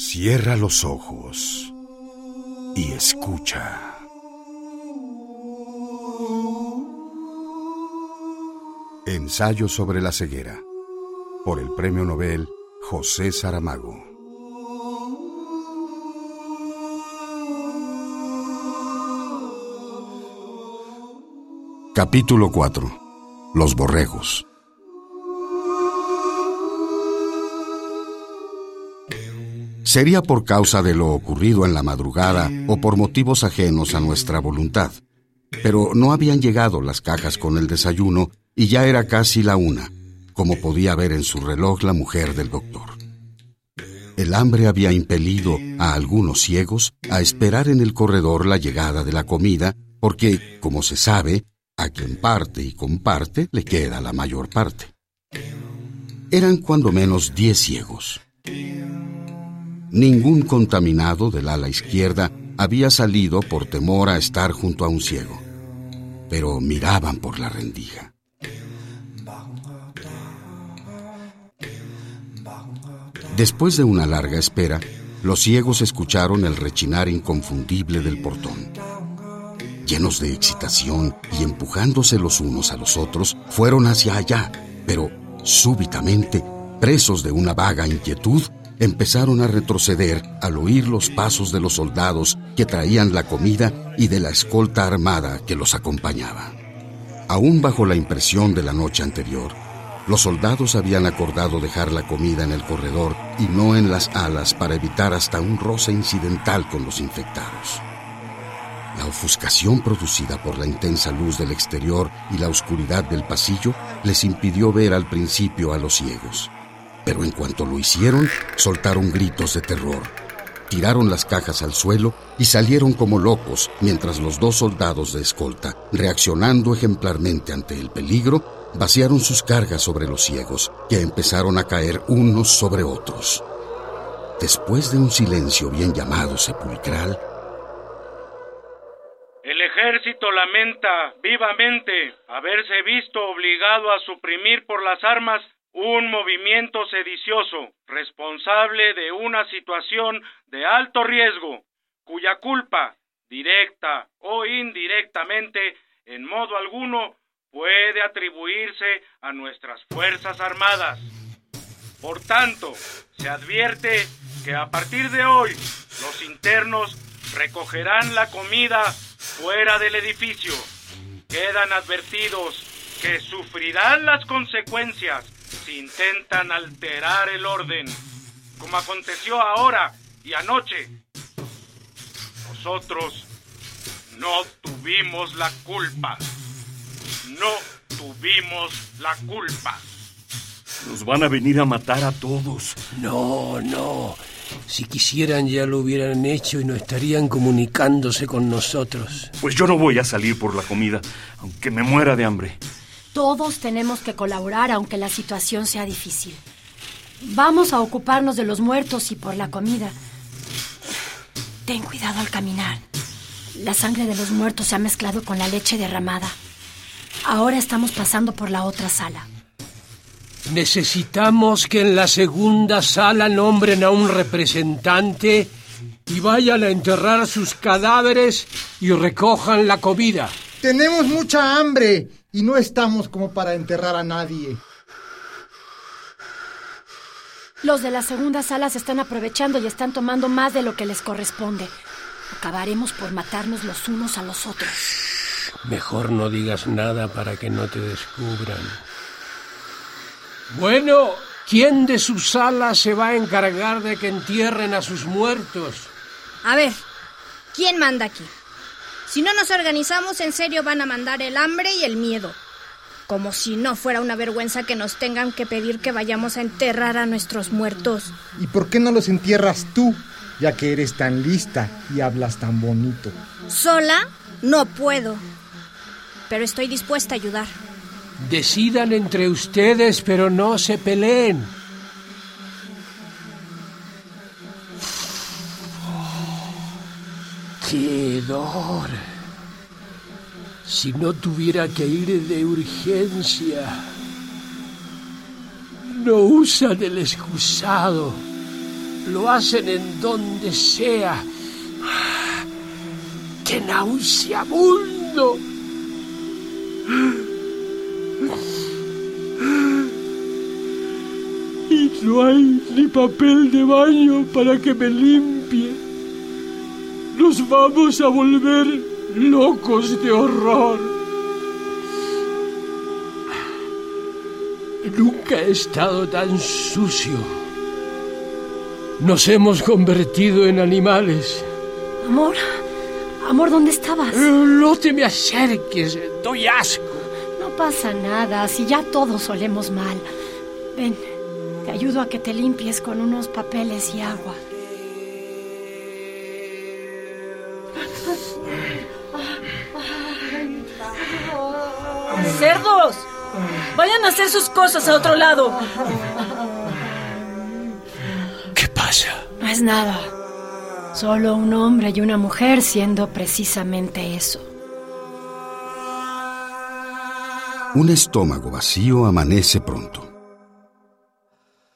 Cierra los ojos y escucha. Ensayo sobre la ceguera por el Premio Nobel José Saramago. Capítulo 4. Los borregos. Sería por causa de lo ocurrido en la madrugada o por motivos ajenos a nuestra voluntad. Pero no habían llegado las cajas con el desayuno y ya era casi la una, como podía ver en su reloj la mujer del doctor. El hambre había impelido a algunos ciegos a esperar en el corredor la llegada de la comida, porque, como se sabe, a quien parte y comparte le queda la mayor parte. Eran cuando menos diez ciegos. Ningún contaminado del ala izquierda había salido por temor a estar junto a un ciego, pero miraban por la rendija. Después de una larga espera, los ciegos escucharon el rechinar inconfundible del portón. Llenos de excitación y empujándose los unos a los otros, fueron hacia allá, pero súbitamente, presos de una vaga inquietud, empezaron a retroceder al oír los pasos de los soldados que traían la comida y de la escolta armada que los acompañaba. Aún bajo la impresión de la noche anterior, los soldados habían acordado dejar la comida en el corredor y no en las alas para evitar hasta un roce incidental con los infectados. La ofuscación producida por la intensa luz del exterior y la oscuridad del pasillo les impidió ver al principio a los ciegos. Pero en cuanto lo hicieron, soltaron gritos de terror. Tiraron las cajas al suelo y salieron como locos mientras los dos soldados de escolta, reaccionando ejemplarmente ante el peligro, vaciaron sus cargas sobre los ciegos, que empezaron a caer unos sobre otros. Después de un silencio bien llamado sepulcral, el ejército lamenta vivamente haberse visto obligado a suprimir por las armas un movimiento sedicioso responsable de una situación de alto riesgo, cuya culpa, directa o indirectamente, en modo alguno, puede atribuirse a nuestras Fuerzas Armadas. Por tanto, se advierte que a partir de hoy los internos recogerán la comida fuera del edificio. Quedan advertidos que sufrirán las consecuencias si intentan alterar el orden, como aconteció ahora y anoche. Nosotros no tuvimos la culpa no tuvimos la culpa. Nos van a venir a matar a todos. No, no. Si quisieran ya lo hubieran hecho y no estarían comunicándose con nosotros. Pues yo no voy a salir por la comida, aunque me muera de hambre. Todos tenemos que colaborar aunque la situación sea difícil. Vamos a ocuparnos de los muertos y por la comida. Ten cuidado al caminar. La sangre de los muertos se ha mezclado con la leche derramada. Ahora estamos pasando por la otra sala. Necesitamos que en la segunda sala nombren a un representante y vayan a enterrar sus cadáveres y recojan la comida. Tenemos mucha hambre y no estamos como para enterrar a nadie. Los de la segunda sala se están aprovechando y están tomando más de lo que les corresponde. Acabaremos por matarnos los unos a los otros. Mejor no digas nada para que no te descubran. Bueno, ¿quién de su sala se va a encargar de que entierren a sus muertos? A ver, ¿quién manda aquí? Si no nos organizamos, en serio van a mandar el hambre y el miedo. Como si no fuera una vergüenza que nos tengan que pedir que vayamos a enterrar a nuestros muertos. ¿Y por qué no los entierras tú, ya que eres tan lista y hablas tan bonito? Sola no puedo pero estoy dispuesta a ayudar. Decidan entre ustedes, pero no se peleen. ¡Qué dolor! Si no tuviera que ir de urgencia. No usan el excusado. lo hacen en donde sea. ¡Qué nauseabundo! Y no hay ni papel de baño para que me limpie. Nos vamos a volver locos de horror. Nunca he estado tan sucio. Nos hemos convertido en animales. Amor, amor, ¿dónde estabas? No te me acerques, doy asco. No pasa nada, si ya todos olemos mal. Ven, te ayudo a que te limpies con unos papeles y agua. ¡Cerdos! Vayan a hacer sus cosas a otro lado. ¿Qué pasa? No es nada. Solo un hombre y una mujer siendo precisamente eso. Un estómago vacío amanece pronto.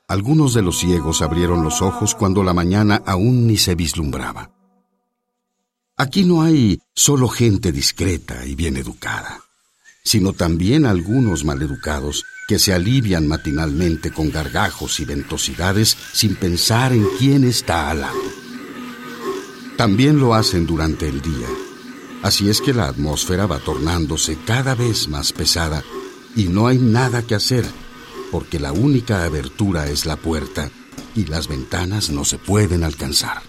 Algunos de los ciegos abrieron los ojos cuando la mañana aún ni se vislumbraba. Aquí no hay solo gente discreta y bien educada, sino también algunos maleducados que se alivian matinalmente con gargajos y ventosidades sin pensar en quién está al lado. También lo hacen durante el día. Así es que la atmósfera va tornándose cada vez más pesada y no hay nada que hacer, porque la única abertura es la puerta y las ventanas no se pueden alcanzar.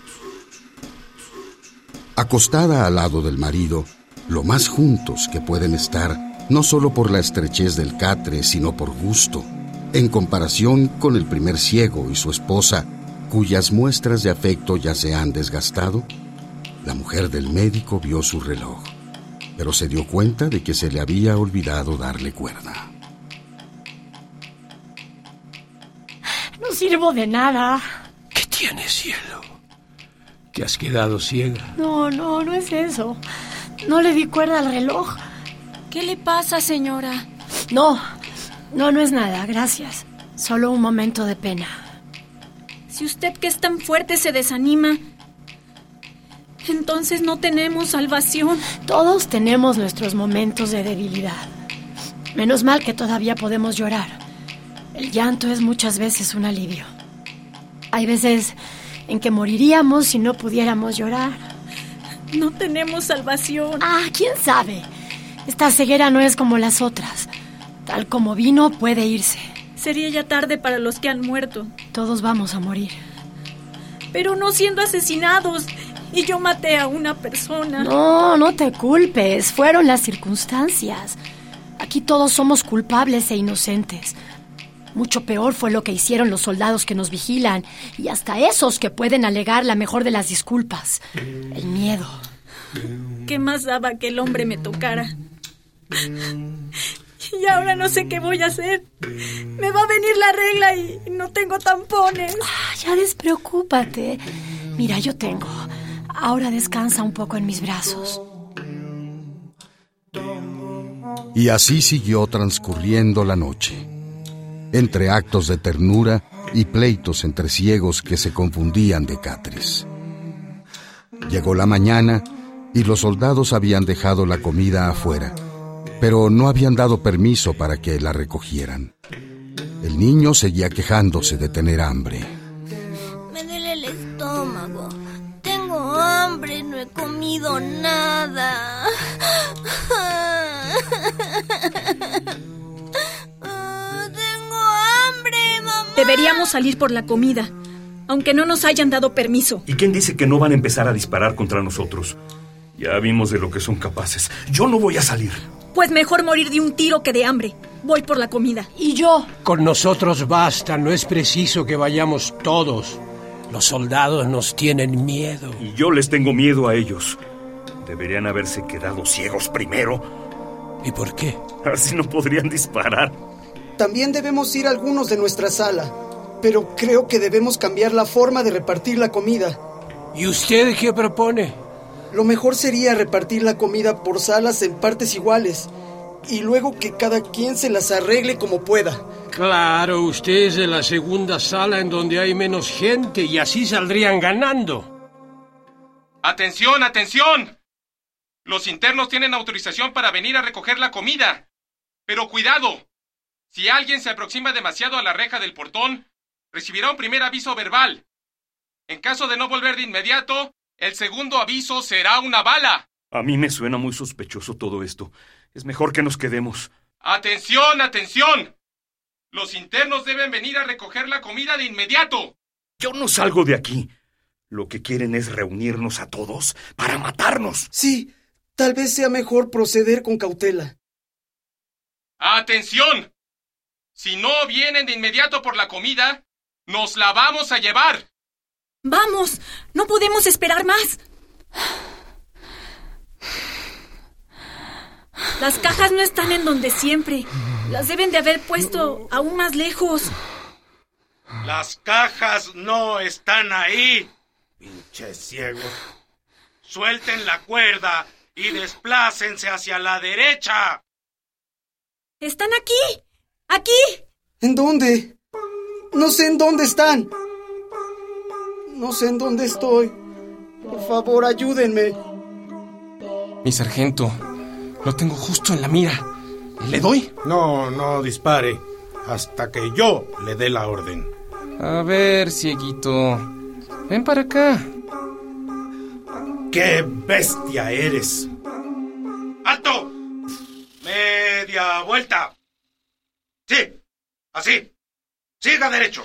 Acostada al lado del marido, lo más juntos que pueden estar, no solo por la estrechez del catre, sino por gusto, en comparación con el primer ciego y su esposa, cuyas muestras de afecto ya se han desgastado, la mujer del médico vio su reloj, pero se dio cuenta de que se le había olvidado darle cuerda. No sirvo de nada. ¿Qué tienes, cielo? ¿Que has quedado ciega? No, no, no es eso. No le di cuerda al reloj. ¿Qué le pasa, señora? No, no, no es nada, gracias. Solo un momento de pena. Si usted que es tan fuerte se desanima, entonces no tenemos salvación. Todos tenemos nuestros momentos de debilidad. Menos mal que todavía podemos llorar. El llanto es muchas veces un alivio. Hay veces en que moriríamos si no pudiéramos llorar. No tenemos salvación. Ah, quién sabe. Esta ceguera no es como las otras. Tal como vino, puede irse. Sería ya tarde para los que han muerto. Todos vamos a morir. Pero no siendo asesinados. Y yo maté a una persona. No, no te culpes. Fueron las circunstancias. Aquí todos somos culpables e inocentes. Mucho peor fue lo que hicieron los soldados que nos vigilan y hasta esos que pueden alegar la mejor de las disculpas, el miedo. ¿Qué más daba que el hombre me tocara? Y ahora no sé qué voy a hacer. Me va a venir la regla y no tengo tampones. Ah, ya despreocúpate. Mira, yo tengo. Ahora descansa un poco en mis brazos. Y así siguió transcurriendo la noche, entre actos de ternura y pleitos entre ciegos que se confundían de catres. Llegó la mañana y los soldados habían dejado la comida afuera, pero no habían dado permiso para que la recogieran. El niño seguía quejándose de tener hambre. Me duele el estómago. Tengo hambre, no he comido nada. Ah, Tengo hambre, mamá. Deberíamos salir por la comida, aunque no nos hayan dado permiso. ¿Y quién dice que no van a empezar a disparar contra nosotros? Ya vimos de lo que son capaces. Yo no voy a salir. Pues mejor morir de un tiro que de hambre. Voy por la comida. ¿Y yo? Con nosotros basta, no es preciso que vayamos todos. Los soldados nos tienen miedo. Y yo les tengo miedo a ellos. Deberían haberse quedado ciegos primero. ¿Y por qué? Así no podrían disparar. También debemos ir algunos de nuestra sala, pero creo que debemos cambiar la forma de repartir la comida. ¿Y usted qué propone? Lo mejor sería repartir la comida por salas en partes iguales y luego que cada quien se las arregle como pueda. Claro, usted es de la segunda sala en donde hay menos gente y así saldrían ganando. ¡Atención, atención! Los internos tienen autorización para venir a recoger la comida. Pero cuidado. Si alguien se aproxima demasiado a la reja del portón, recibirá un primer aviso verbal. En caso de no volver de inmediato, el segundo aviso será una bala. A mí me suena muy sospechoso todo esto. Es mejor que nos quedemos. ¡Atención, atención! Los internos deben venir a recoger la comida de inmediato. Yo no salgo de aquí. Lo que quieren es reunirnos a todos para matarnos. Sí, tal vez sea mejor proceder con cautela. ¡Atención! Si no vienen de inmediato por la comida, nos la vamos a llevar. Vamos, no podemos esperar más. Las cajas no están en donde siempre. Las deben de haber puesto aún más lejos. Las cajas no están ahí. Pinches ciegos. Suelten la cuerda y desplácense hacia la derecha. Están aquí. Aquí. ¿En dónde? No sé en dónde están. No sé en dónde estoy. Por favor, ayúdenme. Mi sargento, lo tengo justo en la mira. ¿Le doy? No, no dispare. Hasta que yo le dé la orden. A ver, cieguito. Ven para acá. ¡Qué bestia eres! ¡Alto! Media vuelta. Sí, así. Siga derecho.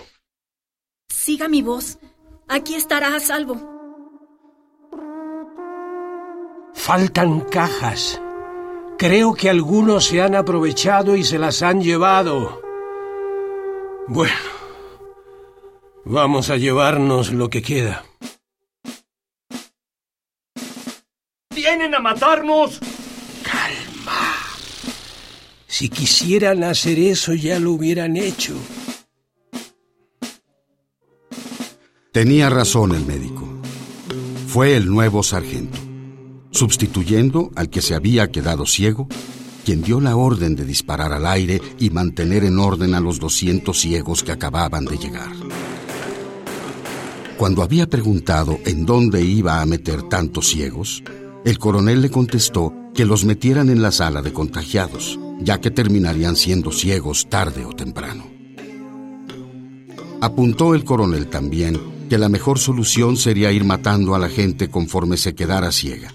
Siga mi voz. Aquí estará a salvo. Faltan cajas. Creo que algunos se han aprovechado y se las han llevado. Bueno, vamos a llevarnos lo que queda. ¡Vienen a matarnos! Calma. Si quisieran hacer eso ya lo hubieran hecho. Tenía razón el médico. Fue el nuevo sargento, sustituyendo al que se había quedado ciego, quien dio la orden de disparar al aire y mantener en orden a los 200 ciegos que acababan de llegar. Cuando había preguntado en dónde iba a meter tantos ciegos, el coronel le contestó que los metieran en la sala de contagiados, ya que terminarían siendo ciegos tarde o temprano. Apuntó el coronel también que la mejor solución sería ir matando a la gente conforme se quedara ciega.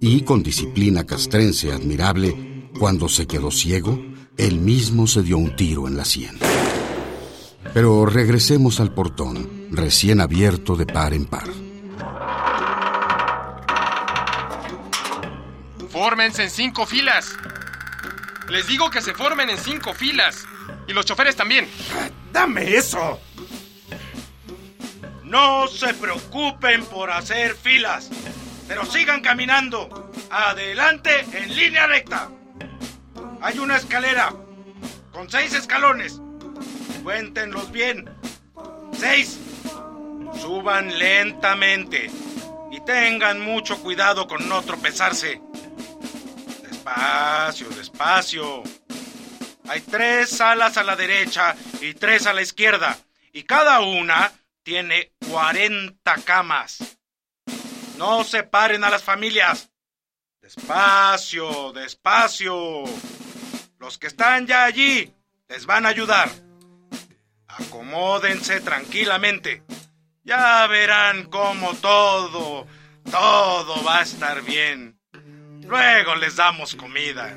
Y con disciplina castrense admirable, cuando se quedó ciego, él mismo se dio un tiro en la sien. Pero regresemos al portón, recién abierto de par en par. Fórmense en cinco filas. Les digo que se formen en cinco filas. Y los choferes también. ¡Dame eso! No se preocupen por hacer filas, pero sigan caminando. Adelante en línea recta. Hay una escalera con seis escalones. Cuéntenlos bien. Seis. Suban lentamente y tengan mucho cuidado con no tropezarse. Despacio, despacio. Hay tres salas a la derecha y tres a la izquierda, y cada una tiene 40 camas. No separen a las familias. Despacio, despacio. Los que están ya allí les van a ayudar. Acomódense tranquilamente. Ya verán cómo todo, todo va a estar bien. Luego les damos comida.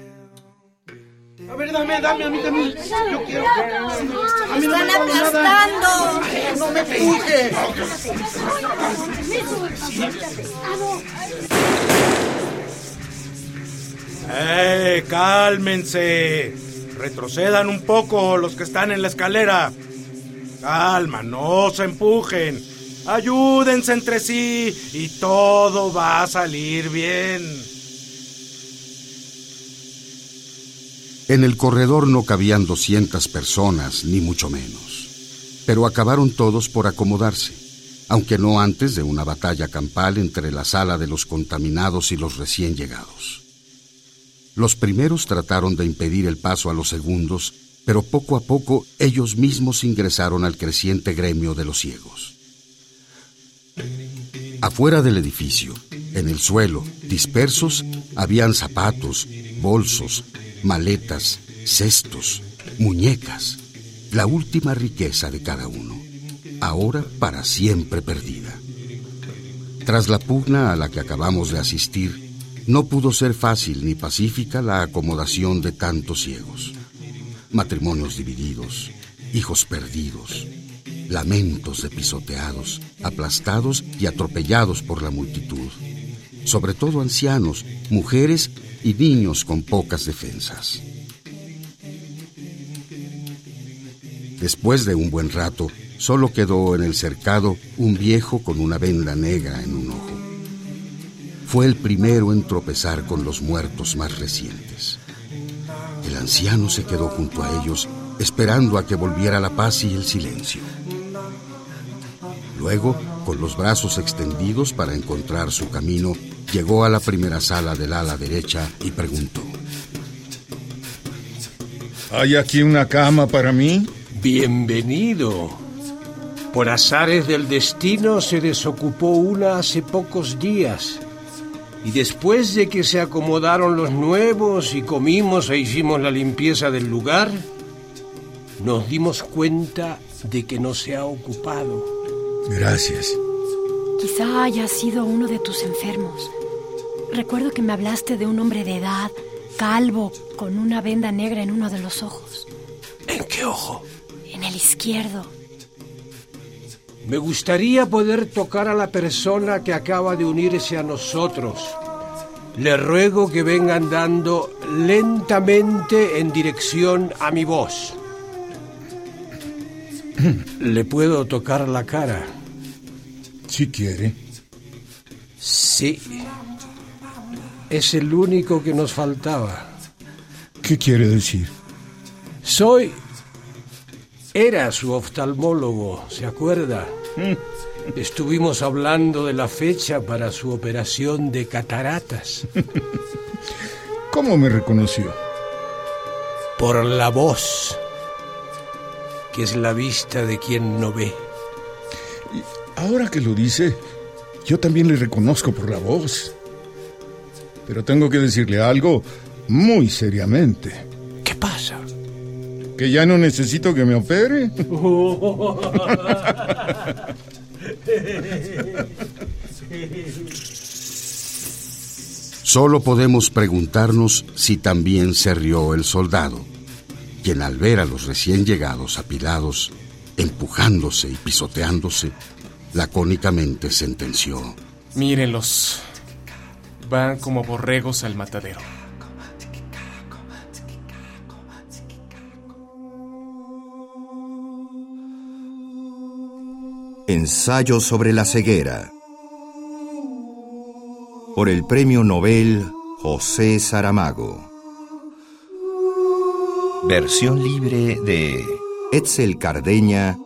A ver, dame, dame, a mí también. Yo quiero. A mí no Están me aplastando. No me empuje. ¡Eh, cálmense! Retrocedan un poco los que están en la escalera. Calma, no se empujen. Ayúdense entre sí y todo va a salir bien. En el corredor no cabían 200 personas, ni mucho menos. Pero acabaron todos por acomodarse, aunque no antes de una batalla campal entre la sala de los contaminados y los recién llegados. Los primeros trataron de impedir el paso a los segundos, pero poco a poco ellos mismos ingresaron al creciente gremio de los ciegos. Afuera del edificio, en el suelo, dispersos, habían zapatos, bolsos, maletas, cestos, muñecas, la última riqueza de cada uno, ahora para siempre perdida. Tras la pugna a la que acabamos de asistir, no pudo ser fácil ni pacífica la acomodación de tantos ciegos. Matrimonios divididos, hijos perdidos, lamentos de pisoteados, aplastados y atropellados por la multitud, sobre todo ancianos, mujeres y niños con pocas defensas. Después de un buen rato, solo quedó en el cercado un viejo con una venda negra en un ojo. Fue el primero en tropezar con los muertos más recientes. El anciano se quedó junto a ellos, esperando a que volviera la paz y el silencio. Luego, con los brazos extendidos para encontrar su camino, llegó a la primera sala del ala derecha y preguntó. ¿Hay aquí una cama para mí? Bienvenido. Por azares del destino se desocupó una hace pocos días. Y después de que se acomodaron los nuevos y comimos e hicimos la limpieza del lugar, nos dimos cuenta de que no se ha ocupado. Gracias. Quizá haya sido uno de tus enfermos. Recuerdo que me hablaste de un hombre de edad, calvo, con una venda negra en uno de los ojos. ¿En qué ojo? En el izquierdo. Me gustaría poder tocar a la persona que acaba de unirse a nosotros. Le ruego que venga andando lentamente en dirección a mi voz. ¿Le puedo tocar la cara? Si quiere. Sí. Es el único que nos faltaba. ¿Qué quiere decir? Soy... Era su oftalmólogo, ¿se acuerda? Estuvimos hablando de la fecha para su operación de cataratas. ¿Cómo me reconoció? Por la voz que es la vista de quien no ve. ahora que lo dice, yo también le reconozco por la voz. Pero tengo que decirle algo muy seriamente. ¿Qué pasa? Que ya no necesito que me opere. Solo podemos preguntarnos si también se rió el soldado quien al ver a los recién llegados apilados, empujándose y pisoteándose, lacónicamente sentenció. Mírenlos. Van como borregos al matadero. Ensayo sobre la ceguera. Por el Premio Nobel José Saramago. Versión libre de Etzel Cardeña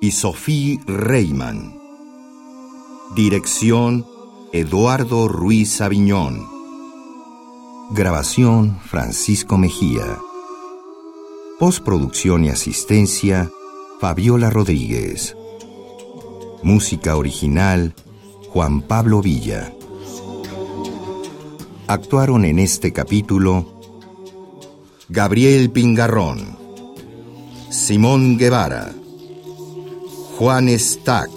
y Sophie Reimann. Dirección Eduardo Ruiz Aviñón. Grabación Francisco Mejía. Postproducción y asistencia Fabiola Rodríguez. Música original Juan Pablo Villa. Actuaron en este capítulo Gabriel Pingarrón, Simón Guevara, Juan Stack,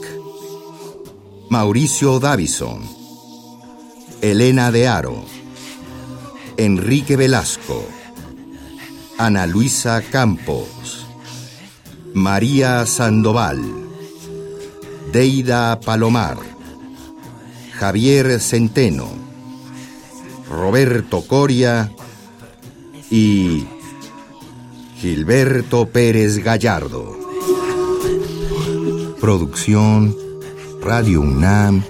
Mauricio Davison, Elena de Aro, Enrique Velasco, Ana Luisa Campos, María Sandoval, Deida Palomar, Javier Centeno, Roberto Coria y Gilberto Pérez Gallardo. Producción Radio UNAM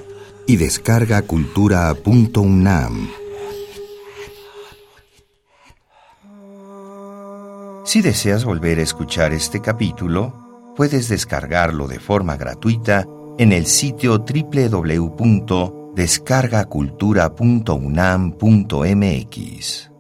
y descarga cultura.unam. Si deseas volver a escuchar este capítulo, puedes descargarlo de forma gratuita en el sitio www.descargacultura.unam.mx.